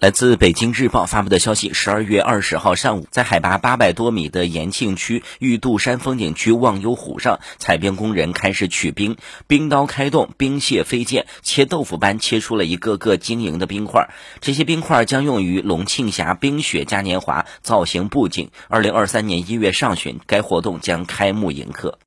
来自北京日报发布的消息，十二月二十号上午，在海拔八百多米的延庆区玉渡山风景区忘忧湖上，采冰工人开始取冰，冰刀开动，冰屑飞溅，切豆腐般切出了一个个晶莹的冰块。这些冰块将用于龙庆峡冰雪嘉年华造型布景。二零二三年一月上旬，该活动将开幕迎客。